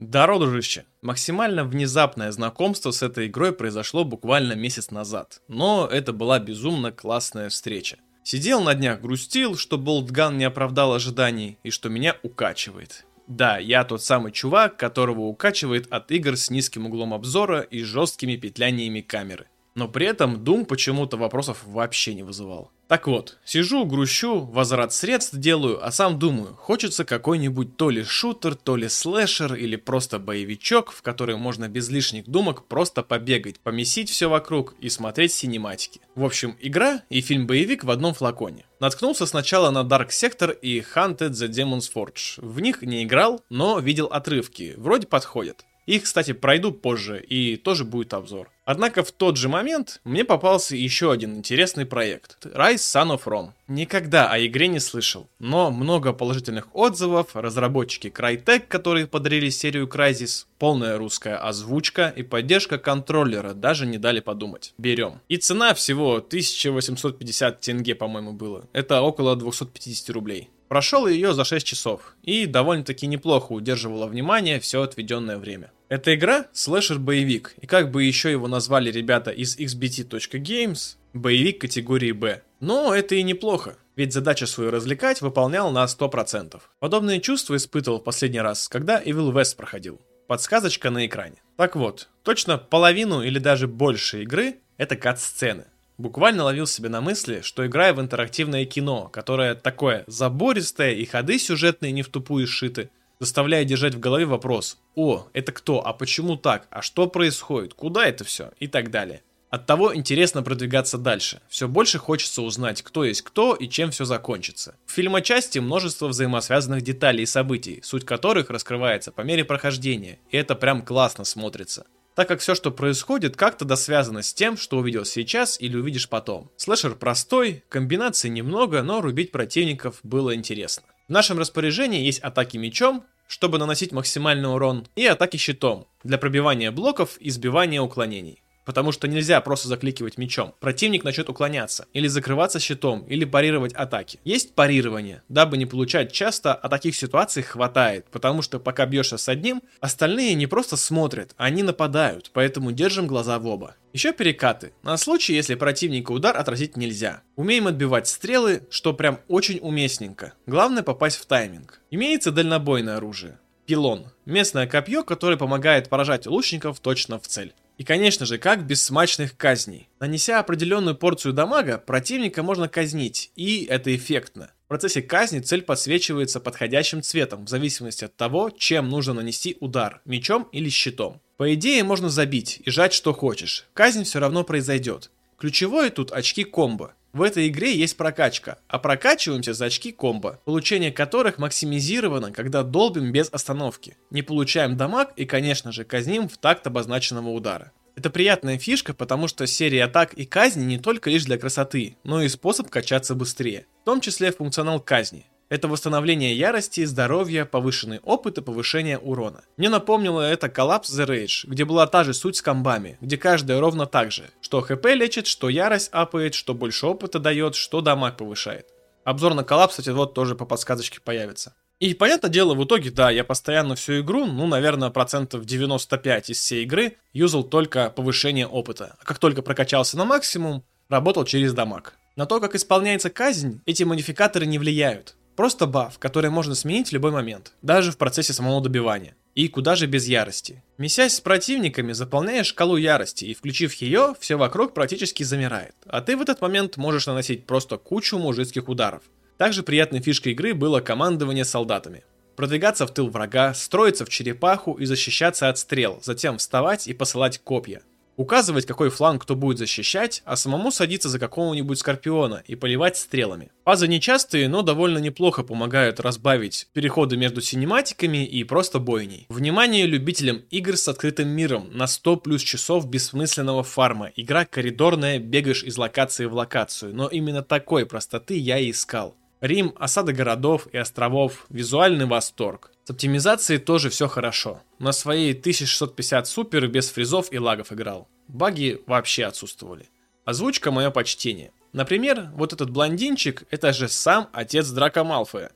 Да, дружище, максимально внезапное знакомство с этой игрой произошло буквально месяц назад, но это была безумно классная встреча. Сидел на днях грустил, что Болтган не оправдал ожиданий и что меня укачивает. Да, я тот самый чувак, которого укачивает от игр с низким углом обзора и жесткими петляниями камеры. Но при этом Doom почему-то вопросов вообще не вызывал. Так вот, сижу, грущу, возврат средств делаю, а сам думаю, хочется какой-нибудь то ли шутер, то ли слэшер или просто боевичок, в который можно без лишних думок просто побегать, помесить все вокруг и смотреть синематики. В общем, игра и фильм-боевик в одном флаконе. Наткнулся сначала на Dark Sector и Hunted the Demon's Forge. В них не играл, но видел отрывки, вроде подходят. Их, кстати, пройду позже, и тоже будет обзор. Однако в тот же момент мне попался еще один интересный проект – Rise Son of Rome. Никогда о игре не слышал, но много положительных отзывов, разработчики Crytek, которые подарили серию Crysis, полная русская озвучка и поддержка контроллера, даже не дали подумать. Берем. И цена всего 1850 тенге, по-моему, было. Это около 250 рублей. Прошел ее за 6 часов и довольно-таки неплохо удерживала внимание все отведенное время. Эта игра – слэшер-боевик, и как бы еще его назвали ребята из xbt.games, боевик категории B. Но это и неплохо, ведь задача свою развлекать выполнял на 100%. Подобные чувства испытывал в последний раз, когда Evil West проходил. Подсказочка на экране. Так вот, точно половину или даже больше игры – это кат-сцены – Буквально ловил себя на мысли, что играю в интерактивное кино, которое такое забористое и ходы сюжетные не в тупую сшиты, заставляя держать в голове вопрос «О, это кто? А почему так? А что происходит? Куда это все?» и так далее. Оттого интересно продвигаться дальше. Все больше хочется узнать, кто есть кто и чем все закончится. В фильмочасти множество взаимосвязанных деталей и событий, суть которых раскрывается по мере прохождения, и это прям классно смотрится так как все, что происходит, как-то досвязано с тем, что увидел сейчас или увидишь потом. Слэшер простой, комбинаций немного, но рубить противников было интересно. В нашем распоряжении есть атаки мечом, чтобы наносить максимальный урон, и атаки щитом, для пробивания блоков и сбивания уклонений. Потому что нельзя просто закликивать мечом. Противник начнет уклоняться, или закрываться щитом, или парировать атаки. Есть парирование, дабы не получать часто, а таких ситуаций хватает, потому что пока бьешься с одним, остальные не просто смотрят, они нападают, поэтому держим глаза в оба. Еще перекаты, на случай, если противника удар отразить нельзя. Умеем отбивать стрелы, что прям очень уместненько. Главное попасть в тайминг. Имеется дальнобойное оружие. Пилон. Местное копье, которое помогает поражать лучников точно в цель. И, конечно же, как без смачных казней. Нанеся определенную порцию дамага, противника можно казнить, и это эффектно. В процессе казни цель подсвечивается подходящим цветом, в зависимости от того, чем нужно нанести удар, мечом или щитом. По идее, можно забить и жать что хочешь, казнь все равно произойдет. Ключевое тут очки комбо. В этой игре есть прокачка, а прокачиваемся за очки комбо, получение которых максимизировано, когда долбим без остановки. Не получаем дамаг и, конечно же, казним в такт обозначенного удара. Это приятная фишка, потому что серия атак и казни не только лишь для красоты, но и способ качаться быстрее, в том числе функционал казни. Это восстановление ярости, здоровья, повышенный опыт и повышение урона. Мне напомнило это Collapse The Rage, где была та же суть с комбами, где каждая ровно так же. Что хп лечит, что ярость апает, что больше опыта дает, что дамаг повышает. Обзор на Collapse, кстати, вот тоже по подсказочке появится. И, понятное дело, в итоге, да, я постоянно всю игру, ну, наверное, процентов 95 из всей игры, юзал только повышение опыта. А как только прокачался на максимум, работал через дамаг. На то, как исполняется казнь, эти модификаторы не влияют. Просто баф, который можно сменить в любой момент, даже в процессе самого добивания. И куда же без ярости. Месясь с противниками, заполняешь шкалу ярости, и включив ее, все вокруг практически замирает. А ты в этот момент можешь наносить просто кучу мужицких ударов. Также приятной фишкой игры было командование солдатами. Продвигаться в тыл врага, строиться в черепаху и защищаться от стрел, затем вставать и посылать копья указывать, какой фланг кто будет защищать, а самому садиться за какого-нибудь скорпиона и поливать стрелами. Фазы нечастые, но довольно неплохо помогают разбавить переходы между синематиками и просто бойней. Внимание любителям игр с открытым миром на 100 плюс часов бессмысленного фарма. Игра коридорная, бегаешь из локации в локацию, но именно такой простоты я и искал. Рим, осада городов и островов, визуальный восторг. С оптимизацией тоже все хорошо. На своей 1650 супер без фризов и лагов играл. Баги вообще отсутствовали. Озвучка мое почтение. Например, вот этот блондинчик, это же сам отец Драка Малфоя.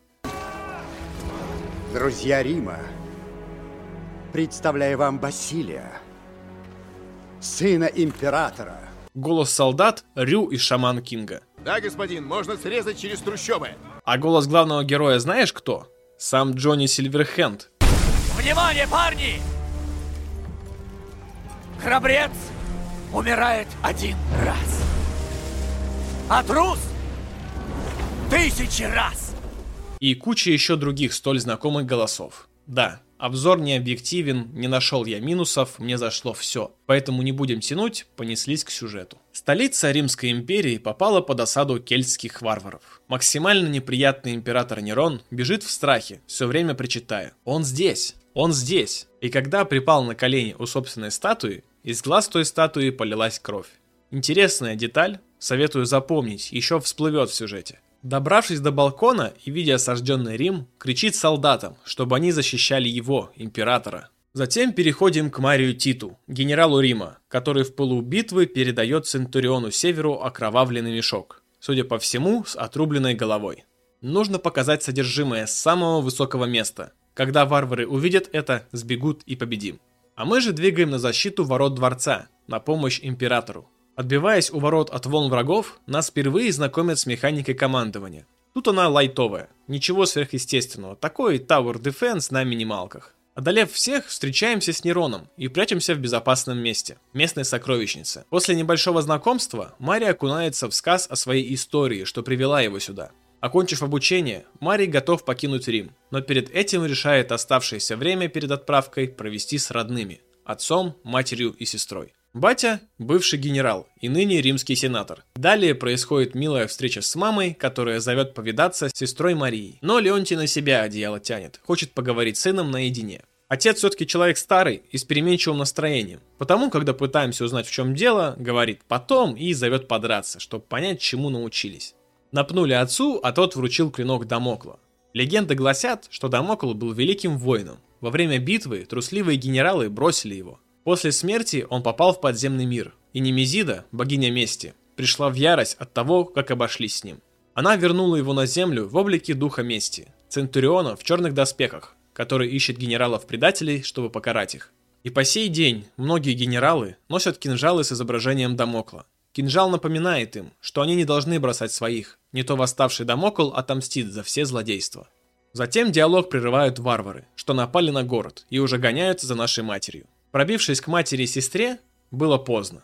Друзья Рима, Представляю вам Басилия, сына императора. Голос солдат Рю и шаман Кинга. Да, господин, можно срезать через трущобы. А голос главного героя знаешь кто? Сам Джонни Сильверхенд. Внимание, парни! Храбрец умирает один раз. А трус тысячи раз. И куча еще других столь знакомых голосов. Да, обзор не объективен, не нашел я минусов, мне зашло все. Поэтому не будем тянуть, понеслись к сюжету. Столица Римской империи попала под осаду кельтских варваров. Максимально неприятный император Нерон бежит в страхе, все время причитая. Он здесь, он здесь. И когда припал на колени у собственной статуи, из глаз той статуи полилась кровь. Интересная деталь, советую запомнить, еще всплывет в сюжете. Добравшись до балкона и видя осажденный Рим, кричит солдатам, чтобы они защищали его, императора. Затем переходим к Марию Титу, генералу Рима, который в полубитвы передает Центуриону Северу окровавленный мешок, судя по всему, с отрубленной головой. Нужно показать содержимое с самого высокого места. Когда варвары увидят это, сбегут и победим. А мы же двигаем на защиту ворот дворца, на помощь императору. Отбиваясь у ворот от волн врагов, нас впервые знакомят с механикой командования. Тут она лайтовая, ничего сверхъестественного, такой Tower Defense на минималках. Одолев всех, встречаемся с Нероном и прячемся в безопасном месте, местной сокровищнице. После небольшого знакомства, Мария окунается в сказ о своей истории, что привела его сюда. Окончив обучение, Марий готов покинуть Рим, но перед этим решает оставшееся время перед отправкой провести с родными – отцом, матерью и сестрой. Батя – бывший генерал и ныне римский сенатор. Далее происходит милая встреча с мамой, которая зовет повидаться с сестрой Марией. Но Леонтий на себя одеяло тянет, хочет поговорить с сыном наедине. Отец все-таки человек старый и с переменчивым настроением. Потому, когда пытаемся узнать в чем дело, говорит «потом» и зовет подраться, чтобы понять, чему научились. Напнули отцу, а тот вручил клинок Дамокла. Легенды гласят, что Дамокл был великим воином. Во время битвы трусливые генералы бросили его. После смерти он попал в подземный мир, и Немезида, богиня мести, пришла в ярость от того, как обошлись с ним. Она вернула его на землю в облике духа мести, Центуриона в черных доспехах, который ищет генералов-предателей, чтобы покарать их. И по сей день многие генералы носят кинжалы с изображением Дамокла. Кинжал напоминает им, что они не должны бросать своих, не то восставший Дамокл отомстит за все злодейства. Затем диалог прерывают варвары, что напали на город и уже гоняются за нашей матерью. Пробившись к матери и сестре, было поздно.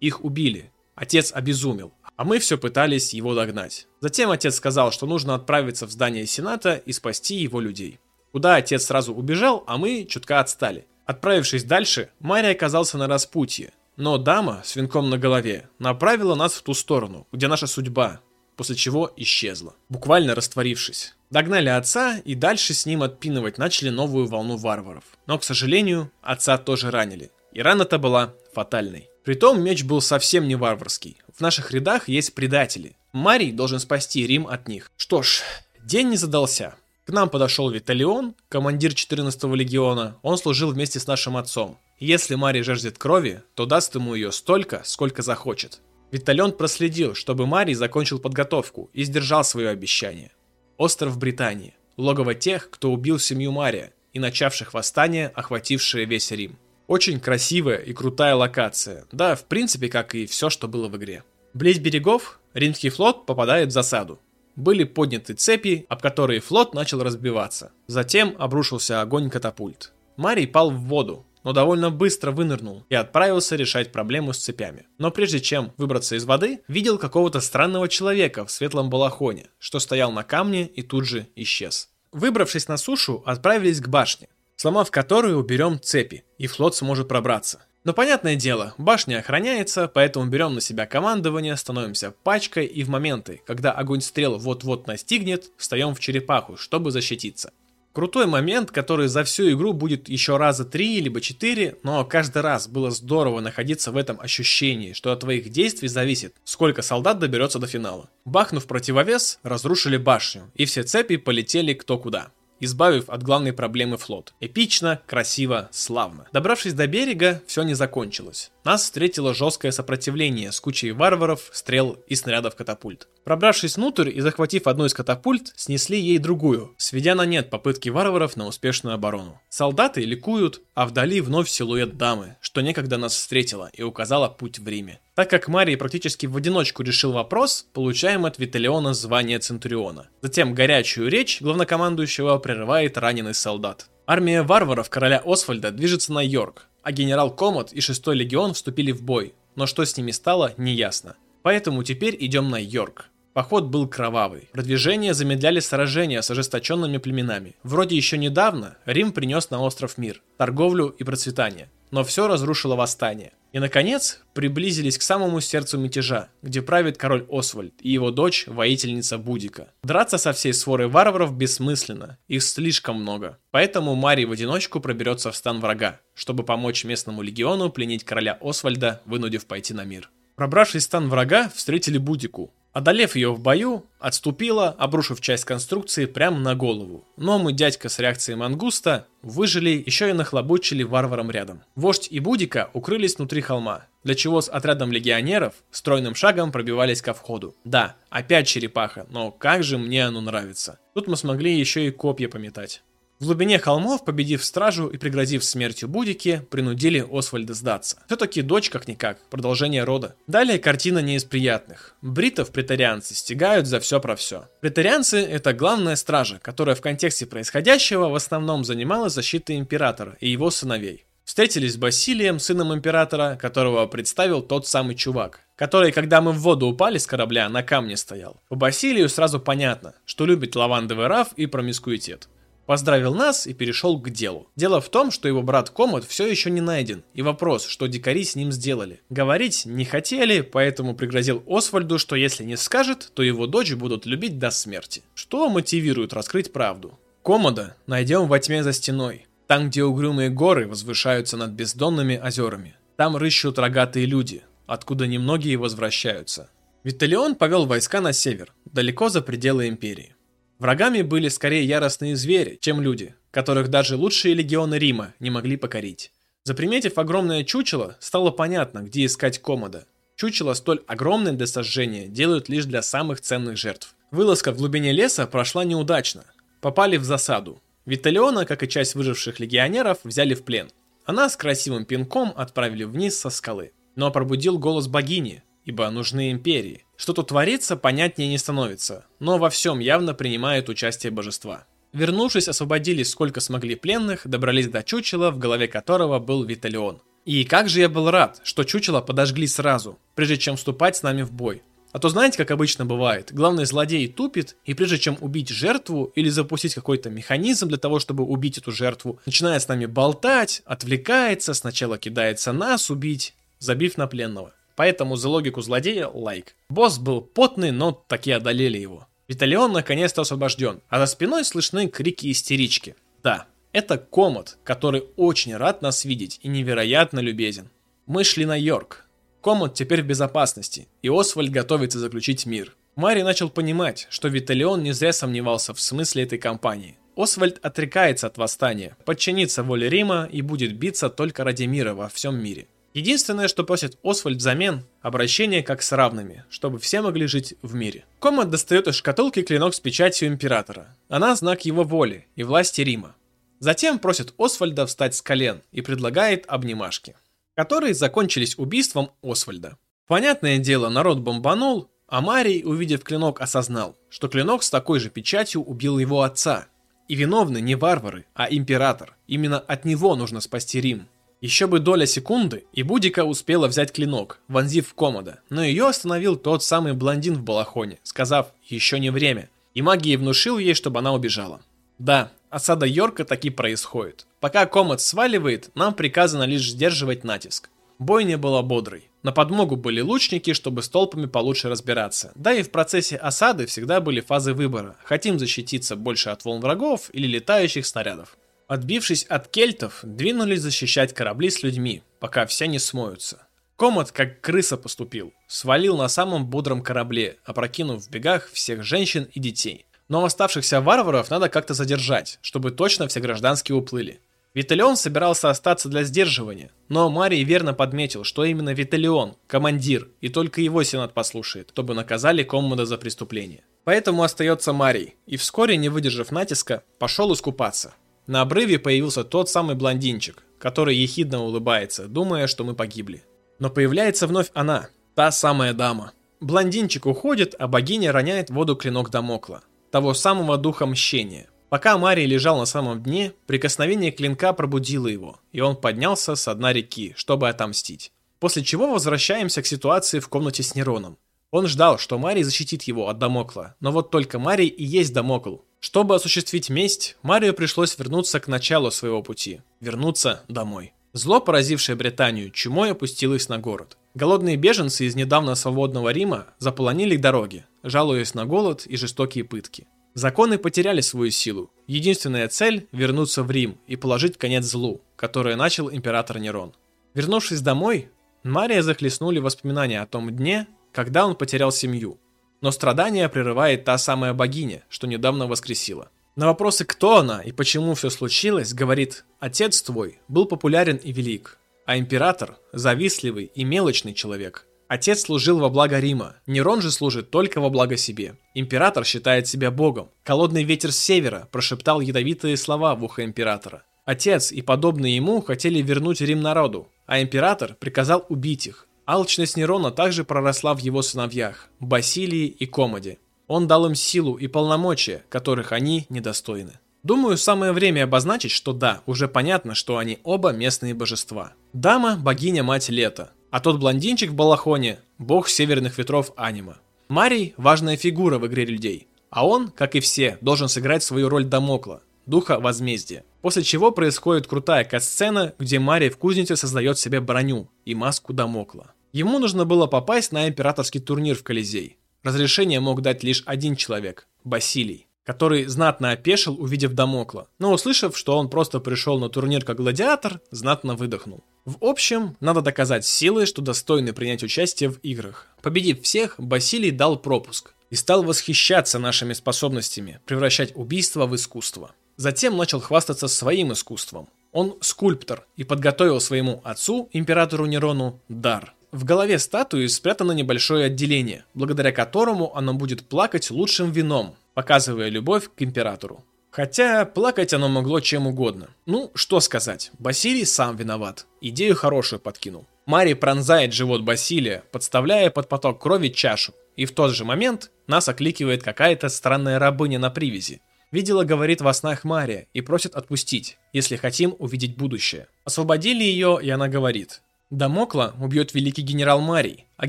Их убили. Отец обезумел, а мы все пытались его догнать. Затем отец сказал, что нужно отправиться в здание Сената и спасти его людей. Куда отец сразу убежал, а мы чутка отстали. Отправившись дальше, Мария оказался на распутье, но дама с венком на голове направила нас в ту сторону, где наша судьба, после чего исчезла, буквально растворившись. Догнали отца и дальше с ним отпинывать начали новую волну варваров. Но, к сожалению, отца тоже ранили. И рана-то была фатальной. Притом меч был совсем не варварский. В наших рядах есть предатели. Марий должен спасти Рим от них. Что ж, день не задался. К нам подошел Виталион, командир 14-го легиона. Он служил вместе с нашим отцом. Если Марий жаждет крови, то даст ему ее столько, сколько захочет. Виталион проследил, чтобы Марий закончил подготовку и сдержал свое обещание. Остров Британии. Логово тех, кто убил семью Мария и начавших восстание, охватившее весь Рим. Очень красивая и крутая локация. Да, в принципе, как и все, что было в игре. Близ берегов римский флот попадает в засаду. Были подняты цепи, об которые флот начал разбиваться. Затем обрушился огонь катапульт. Марий пал в воду, но довольно быстро вынырнул и отправился решать проблему с цепями. Но прежде чем выбраться из воды, видел какого-то странного человека в светлом балахоне, что стоял на камне и тут же исчез. Выбравшись на сушу, отправились к башне, сломав которую уберем цепи, и флот сможет пробраться. Но понятное дело, башня охраняется, поэтому берем на себя командование, становимся пачкой и в моменты, когда огонь стрел вот-вот настигнет, встаем в черепаху, чтобы защититься. Крутой момент, который за всю игру будет еще раза три либо четыре, но каждый раз было здорово находиться в этом ощущении, что от твоих действий зависит, сколько солдат доберется до финала. Бахнув противовес, разрушили башню, и все цепи полетели кто куда избавив от главной проблемы флот. Эпично, красиво, славно. Добравшись до берега, все не закончилось. Нас встретило жесткое сопротивление с кучей варваров, стрел и снарядов катапульт. Пробравшись внутрь и захватив одну из катапульт, снесли ей другую, сведя на нет попытки варваров на успешную оборону. Солдаты ликуют, а вдали вновь силуэт дамы, что некогда нас встретила и указала путь в Риме. Так как Марий практически в одиночку решил вопрос, получаем от Виталиона звание Центуриона. Затем горячую речь главнокомандующего прерывает раненый солдат. Армия варваров короля Освальда движется на Йорк, а генерал Комод и шестой легион вступили в бой, но что с ними стало, неясно. Поэтому теперь идем на Йорк. Поход был кровавый. Продвижение замедляли сражения с ожесточенными племенами. Вроде еще недавно Рим принес на остров мир, торговлю и процветание. Но все разрушило восстание. И, наконец, приблизились к самому сердцу мятежа, где правит король Освальд и его дочь, воительница Будика. Драться со всей сворой варваров бессмысленно, их слишком много. Поэтому Марий в одиночку проберется в стан врага, чтобы помочь местному легиону пленить короля Освальда, вынудив пойти на мир. Пробравшись в стан врага, встретили Будику, Одолев ее в бою, отступила, обрушив часть конструкции прямо на голову. Но мы, дядька с реакцией мангуста, выжили, еще и нахлобучили варварам рядом. Вождь и Будика укрылись внутри холма, для чего с отрядом легионеров стройным шагом пробивались ко входу. Да, опять черепаха, но как же мне оно нравится. Тут мы смогли еще и копья пометать. В глубине холмов, победив стражу и пригрозив смертью Будики, принудили Освальда сдаться. Все-таки дочь как-никак, продолжение рода. Далее картина не из приятных. Бритов претарианцы стягают за все про все. Претарианцы – это главная стража, которая в контексте происходящего в основном занималась защитой императора и его сыновей. Встретились с Басилием, сыном императора, которого представил тот самый чувак, который, когда мы в воду упали с корабля, на камне стоял. По Басилию сразу понятно, что любит лавандовый раф и промискуитет поздравил нас и перешел к делу. Дело в том, что его брат Комод все еще не найден, и вопрос, что дикари с ним сделали. Говорить не хотели, поэтому пригрозил Освальду, что если не скажет, то его дочь будут любить до смерти. Что мотивирует раскрыть правду. Комода найдем во тьме за стеной, там, где угрюмые горы возвышаются над бездонными озерами. Там рыщут рогатые люди, откуда немногие возвращаются. Виталион повел войска на север, далеко за пределы империи. Врагами были скорее яростные звери, чем люди, которых даже лучшие легионы Рима не могли покорить. Заприметив огромное чучело, стало понятно, где искать комода. Чучело столь огромное для сожжения делают лишь для самых ценных жертв. Вылазка в глубине леса прошла неудачно. Попали в засаду. Виталиона, как и часть выживших легионеров, взяли в плен. Она с красивым пинком отправили вниз со скалы. Но пробудил голос богини, ибо нужны империи. Что тут творится, понятнее не становится, но во всем явно принимает участие божества. Вернувшись, освободили сколько смогли пленных, добрались до чучела, в голове которого был Виталион. И как же я был рад, что чучело подожгли сразу, прежде чем вступать с нами в бой. А то знаете, как обычно бывает, главный злодей тупит, и прежде чем убить жертву или запустить какой-то механизм для того, чтобы убить эту жертву, начинает с нами болтать, отвлекается, сначала кидается нас убить, забив на пленного. Поэтому за логику злодея лайк. Босс был потный, но таки одолели его. Виталион наконец-то освобожден, а за спиной слышны крики истерички. Да, это Комод, который очень рад нас видеть и невероятно любезен. Мы шли на Йорк. Комод теперь в безопасности, и Освальд готовится заключить мир. Мари начал понимать, что Виталион не зря сомневался в смысле этой кампании. Освальд отрекается от восстания, подчинится воле Рима и будет биться только ради мира во всем мире. Единственное, что просит Освальд взамен – обращение как с равными, чтобы все могли жить в мире. Комат достает из шкатулки клинок с печатью Императора. Она – знак его воли и власти Рима. Затем просит Освальда встать с колен и предлагает обнимашки, которые закончились убийством Освальда. Понятное дело, народ бомбанул, а Марий, увидев клинок, осознал, что клинок с такой же печатью убил его отца. И виновны не варвары, а император. Именно от него нужно спасти Рим. Еще бы доля секунды, и Будика успела взять клинок, вонзив в комода, но ее остановил тот самый блондин в балахоне, сказав «еще не время», и магией внушил ей, чтобы она убежала. Да, осада Йорка таки происходит. Пока комод сваливает, нам приказано лишь сдерживать натиск. Бойня была бодрой. На подмогу были лучники, чтобы с толпами получше разбираться. Да и в процессе осады всегда были фазы выбора. Хотим защититься больше от волн врагов или летающих снарядов. Отбившись от кельтов, двинулись защищать корабли с людьми, пока все не смоются. Комод, как крыса поступил, свалил на самом бодром корабле, опрокинув в бегах всех женщин и детей. Но оставшихся варваров надо как-то задержать, чтобы точно все гражданские уплыли. Виталион собирался остаться для сдерживания, но Марий верно подметил, что именно Виталион – командир, и только его Сенат послушает, чтобы наказали Коммода за преступление. Поэтому остается Марий, и вскоре, не выдержав натиска, пошел искупаться. На обрыве появился тот самый блондинчик, который ехидно улыбается, думая, что мы погибли. Но появляется вновь она, та самая дама. Блондинчик уходит, а богиня роняет в воду клинок Дамокла, того самого духа мщения, Пока Марий лежал на самом дне, прикосновение клинка пробудило его, и он поднялся с дна реки, чтобы отомстить. После чего возвращаемся к ситуации в комнате с Нероном. Он ждал, что Марий защитит его от Дамокла, но вот только Марий и есть Дамокл. Чтобы осуществить месть, Марию пришлось вернуться к началу своего пути, вернуться домой. Зло, поразившее Британию, чумой опустилось на город. Голодные беженцы из недавно свободного Рима заполонили дороги, жалуясь на голод и жестокие пытки. Законы потеряли свою силу. Единственная цель – вернуться в Рим и положить конец злу, которое начал император Нерон. Вернувшись домой, Мария захлестнули воспоминания о том дне, когда он потерял семью. Но страдания прерывает та самая богиня, что недавно воскресила. На вопросы, кто она и почему все случилось, говорит «Отец твой был популярен и велик, а император – завистливый и мелочный человек, Отец служил во благо Рима, Нерон же служит только во благо себе. Император считает себя богом. Холодный ветер с севера прошептал ядовитые слова в ухо императора. Отец и подобные ему хотели вернуть Рим народу, а император приказал убить их. Алчность Нерона также проросла в его сыновьях, Басилии и Комоде. Он дал им силу и полномочия, которых они недостойны. Думаю, самое время обозначить, что да, уже понятно, что они оба местные божества. Дама – богиня-мать лета, а тот блондинчик в балахоне – бог северных ветров анима. Марий – важная фигура в игре людей, а он, как и все, должен сыграть свою роль Дамокла, духа возмездия. После чего происходит крутая кат-сцена, где Марий в кузнице создает себе броню и маску Дамокла. Ему нужно было попасть на императорский турнир в Колизей. Разрешение мог дать лишь один человек – Басилий который знатно опешил, увидев Дамокла, но услышав, что он просто пришел на турнир как гладиатор, знатно выдохнул. В общем, надо доказать силой, что достойны принять участие в играх. Победив всех, Басилий дал пропуск и стал восхищаться нашими способностями превращать убийство в искусство. Затем начал хвастаться своим искусством. Он скульптор и подготовил своему отцу, императору Нерону, дар. В голове статуи спрятано небольшое отделение, благодаря которому оно будет плакать лучшим вином, показывая любовь к императору. Хотя плакать оно могло чем угодно. Ну, что сказать, Басилий сам виноват. Идею хорошую подкинул. Мари пронзает живот Басилия, подставляя под поток крови чашу. И в тот же момент нас окликивает какая-то странная рабыня на привязи. Видела, говорит во снах Мария, и просит отпустить, если хотим увидеть будущее. Освободили ее, и она говорит. Дамокла убьет великий генерал Марий, а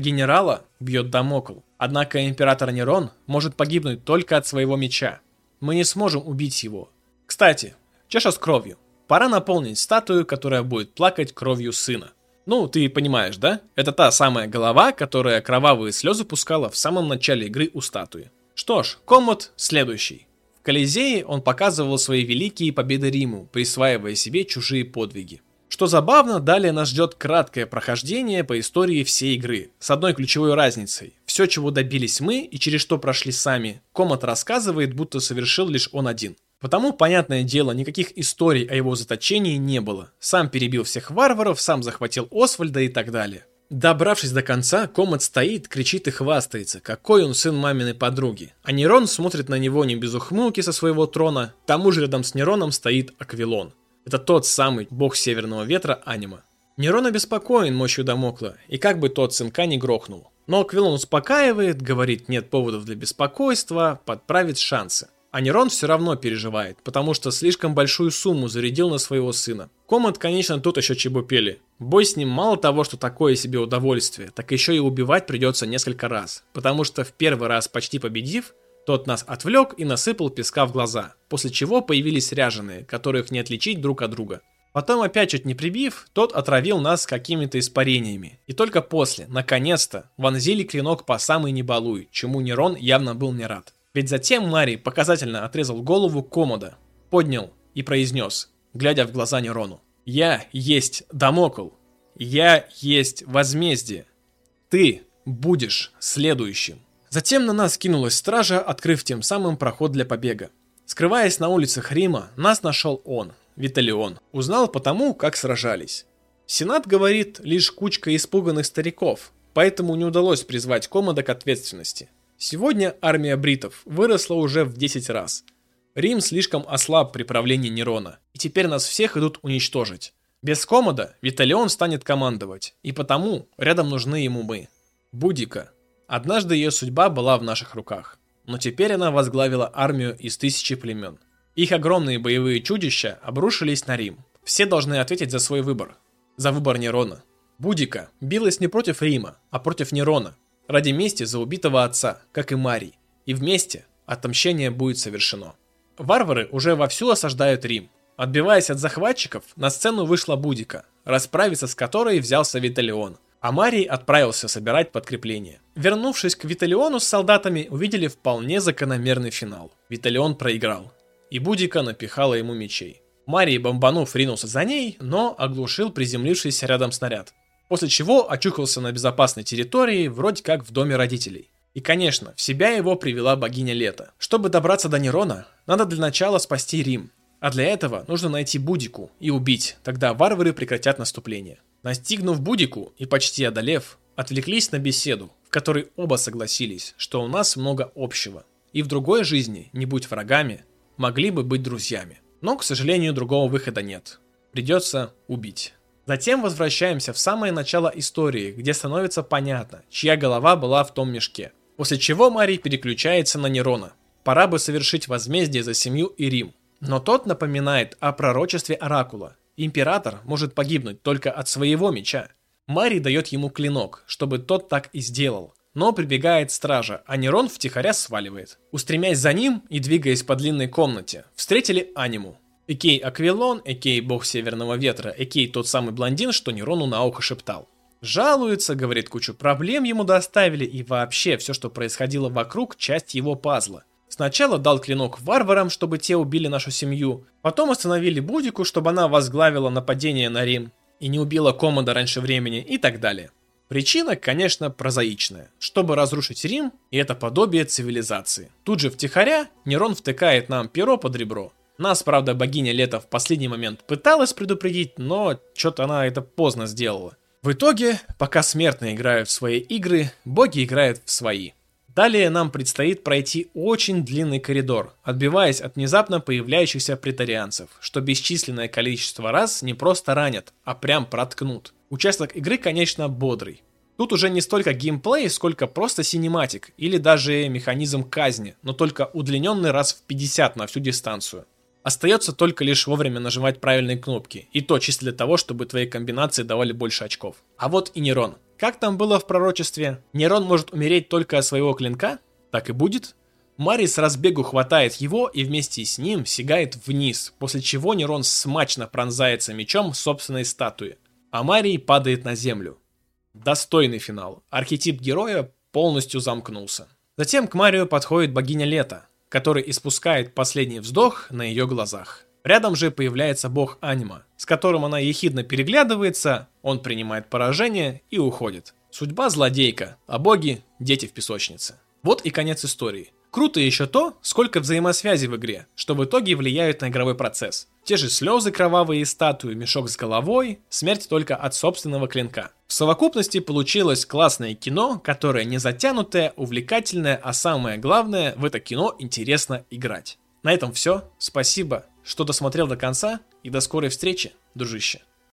генерала убьет Дамокл. Однако император Нерон может погибнуть только от своего меча. Мы не сможем убить его. Кстати, чаша с кровью. Пора наполнить статую, которая будет плакать кровью сына. Ну, ты понимаешь, да? Это та самая голова, которая кровавые слезы пускала в самом начале игры у статуи. Что ж, комод следующий. В Колизее он показывал свои великие победы Риму, присваивая себе чужие подвиги. Что забавно, далее нас ждет краткое прохождение по истории всей игры, с одной ключевой разницей. Все, чего добились мы и через что прошли сами, Комат рассказывает, будто совершил лишь он один. Потому, понятное дело, никаких историй о его заточении не было. Сам перебил всех варваров, сам захватил Освальда и так далее. Добравшись до конца, Комат стоит, кричит и хвастается, какой он сын маминой подруги. А Нерон смотрит на него не без ухмылки со своего трона, к тому же рядом с Нероном стоит Аквилон. Это тот самый бог северного ветра Анима. Нерон обеспокоен мощью Дамокла, и как бы тот сынка не грохнул. Но Аквилон успокаивает, говорит нет поводов для беспокойства, подправит шансы. А Нерон все равно переживает, потому что слишком большую сумму зарядил на своего сына. Комат, конечно, тут еще чебупели. Бой с ним мало того, что такое себе удовольствие, так еще и убивать придется несколько раз. Потому что в первый раз почти победив, тот нас отвлек и насыпал песка в глаза, после чего появились ряженые, которых не отличить друг от друга. Потом опять чуть не прибив, тот отравил нас какими-то испарениями. И только после, наконец-то, вонзили клинок по самой небалуй, чему Нерон явно был не рад. Ведь затем Марий показательно отрезал голову Комода, поднял и произнес, глядя в глаза Нерону. «Я есть Дамокл. Я есть возмездие. Ты будешь следующим». Затем на нас кинулась стража, открыв тем самым проход для побега. Скрываясь на улицах Рима, нас нашел он, Виталион. Узнал потому, как сражались. Сенат говорит лишь кучка испуганных стариков, поэтому не удалось призвать Комода к ответственности. Сегодня армия бритов выросла уже в 10 раз. Рим слишком ослаб при правлении Нерона, и теперь нас всех идут уничтожить. Без Комода Виталион станет командовать, и потому рядом нужны ему мы. Будика. Однажды ее судьба была в наших руках, но теперь она возглавила армию из тысячи племен. Их огромные боевые чудища обрушились на Рим. Все должны ответить за свой выбор. За выбор Нерона. Будика билась не против Рима, а против Нерона, ради мести за убитого отца, как и Марий. И вместе отомщение будет совершено. Варвары уже вовсю осаждают Рим, Отбиваясь от захватчиков, на сцену вышла Будика, расправиться с которой взялся Виталион, а Марий отправился собирать подкрепление. Вернувшись к Виталиону с солдатами, увидели вполне закономерный финал. Виталион проиграл, и Будика напихала ему мечей. Марий, бомбанув, ринулся за ней, но оглушил приземлившийся рядом снаряд. После чего очухался на безопасной территории, вроде как в доме родителей. И, конечно, в себя его привела богиня Лета. Чтобы добраться до Нерона, надо для начала спасти Рим, а для этого нужно найти Будику и убить, тогда варвары прекратят наступление. Настигнув Будику и почти одолев, отвлеклись на беседу, в которой оба согласились, что у нас много общего. И в другой жизни, не будь врагами, могли бы быть друзьями. Но, к сожалению, другого выхода нет. Придется убить. Затем возвращаемся в самое начало истории, где становится понятно, чья голова была в том мешке. После чего Марий переключается на Нерона. Пора бы совершить возмездие за семью и Рим. Но тот напоминает о пророчестве Оракула. Император может погибнуть только от своего меча. Мари дает ему клинок, чтобы тот так и сделал. Но прибегает стража, а Нерон втихаря сваливает. Устремясь за ним и двигаясь по длинной комнате, встретили аниму. Экей Аквилон, Экей бог северного ветра, Экей тот самый блондин, что Нерону на ухо шептал. Жалуется, говорит, кучу проблем ему доставили и вообще все, что происходило вокруг, часть его пазла. Сначала дал клинок варварам, чтобы те убили нашу семью, потом остановили Будику, чтобы она возглавила нападение на Рим и не убила Комода раньше времени и так далее. Причина, конечно, прозаичная. Чтобы разрушить Рим, и это подобие цивилизации. Тут же втихаря Нерон втыкает нам перо под ребро. Нас, правда, богиня Лета в последний момент пыталась предупредить, но что-то она это поздно сделала. В итоге, пока смертные играют в свои игры, боги играют в свои. Далее нам предстоит пройти очень длинный коридор, отбиваясь от внезапно появляющихся претарианцев, что бесчисленное количество раз не просто ранят, а прям проткнут. Участок игры, конечно, бодрый. Тут уже не столько геймплей, сколько просто синематик или даже механизм казни, но только удлиненный раз в 50 на всю дистанцию. Остается только лишь вовремя нажимать правильные кнопки, и то чисто для того, чтобы твои комбинации давали больше очков. А вот и Нерон. Как там было в пророчестве? Нерон может умереть только от своего клинка? Так и будет. Мари с разбегу хватает его и вместе с ним сигает вниз, после чего Нерон смачно пронзается мечом собственной статуи, а Марий падает на землю. Достойный финал. Архетип героя полностью замкнулся. Затем к Марию подходит богиня Лета, который испускает последний вздох на ее глазах. Рядом же появляется бог Анима, с которым она ехидно переглядывается, он принимает поражение и уходит. Судьба злодейка, а боги – дети в песочнице. Вот и конец истории. Круто еще то, сколько взаимосвязи в игре, что в итоге влияют на игровой процесс. Те же слезы кровавые статуи, мешок с головой, смерть только от собственного клинка. В совокупности получилось классное кино, которое не затянутое, увлекательное, а самое главное, в это кино интересно играть. На этом все. Спасибо, что досмотрел до конца, и до скорой встречи, дружище.